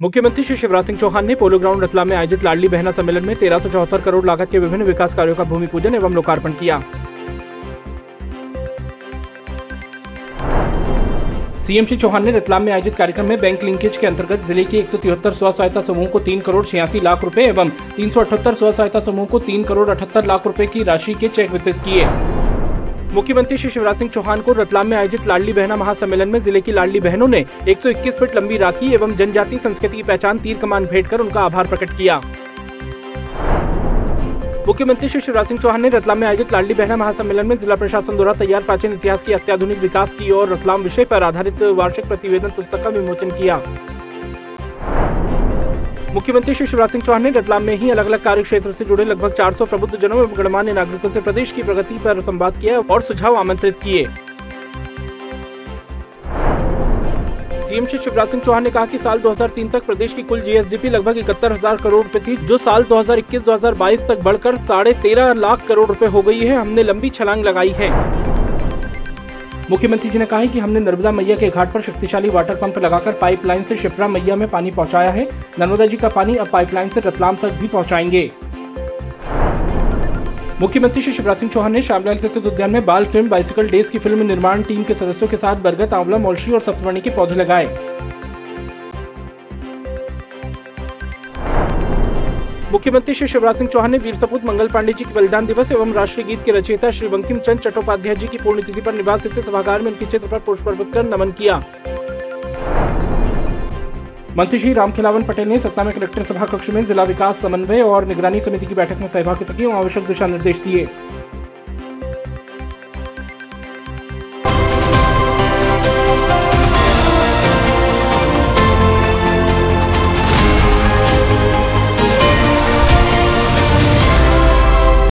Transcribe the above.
मुख्यमंत्री श्री शिवराज सिंह चौहान ने polo ground Ratlam में आयोजित लाडली बहना सम्मेलन में तेरह करोड़ लागत के विभिन्न विकास कार्यों का भूमि पूजन एवं लोकार्पण किया। सीएम श्री चौहान ने रतलाम में आयोजित कार्यक्रम में बैंक लिंकेज के अंतर्गत ज़िले के एक सौ तिहत्तर स्व सहायता समूह को तीन करोड़ छियासी लाख रुपए एवं तीन सौ अठहत्तर स्व सहायता समूह को तीन करोड़ अठहत्तर लाख रुपए की राशि के चेक वितरित किए। मुख्यमंत्री श्री शिवराज सिंह चौहान को रतलाम में आयोजित लाडली बहना महासम्मेलन में ज़िले की लाडली बहनों ने 121 फीट लंबी राखी एवं जनजाति संस्कृति की पहचान तीर कमान भेंट कर उनका आभार प्रकट किया। मुख्यमंत्री श्री शिवराज सिंह चौहान ने रतलाम में आयोजित लाडली बहना महासम्मेलन में जिला प्रशासन द्वारा तैयार प्राचीन इतिहास की अत्याधुनिक विकास की और रतलाम विषय पर आधारित वार्षिक प्रतिवेदन पुस्तक का विमोचन किया। मुख्यमंत्री श्री शिवराज सिंह चौहान ने रतलाम में ही अलग अलग कार्य क्षेत्र से जुड़े लगभग 400 प्रबुद्ध जनों एवं गणमान्य नागरिकों से प्रदेश की प्रगति पर संवाद किया और सुझाव आमंत्रित किए। सीएम श्री शिवराज सिंह चौहान ने कहा कि साल 2003 तक प्रदेश की कुल जीएसडीपी लगभग इकहत्तर हज़ार करोड़ रुपए थी जो साल 2021-2022 तक बढ़कर साढ़े तेरह लाख करोड़ रुपए हो गई है। हमने लंबी छलांग लगाई है। मुख्यमंत्री जी ने कहा कि हमने नर्मदा मैया के घाट पर शक्तिशाली वाटर पंप लगाकर पाइपलाइन से शिप्रा मैया में पानी पहुँचाया है। नर्मदा जी का पानी अब पाइपलाइन से रतलाम तक भी पहुंचाएँगे। मुख्यमंत्री श्री शिवराज सिंह चौहान ने श्यामलाल स्थित उद्यान में बाल फ़िल्म बाइसिकल डेज़ की फ़िल्म निर्माण टीम के सदस्यों के साथ बरगद, आंवला, मौलश्री और सप्तवर्णी के पौधे लगाए। मुख्यमंत्री श्री शिवराज सिंह चौहान ने वीर सपूत मंगल पांडे जी के बलिदान दिवस एवं राष्ट्रीय गीत के रचयिता श्री बंकिम चंद चट्टोपाध्याय जी की पुण्यतिथि पर निवास स्थित सभागार में उनके चित्र पर पुष्प अर्पित कर नमन किया। मंत्री श्री राम खिलावन पटेल ने सत्ता में कलेक्टर सभा कक्ष में जिला विकास समन्वय और निगरानी समिति की बैठक में सहभागिता की आवश्यक दिशा निर्देश दिए।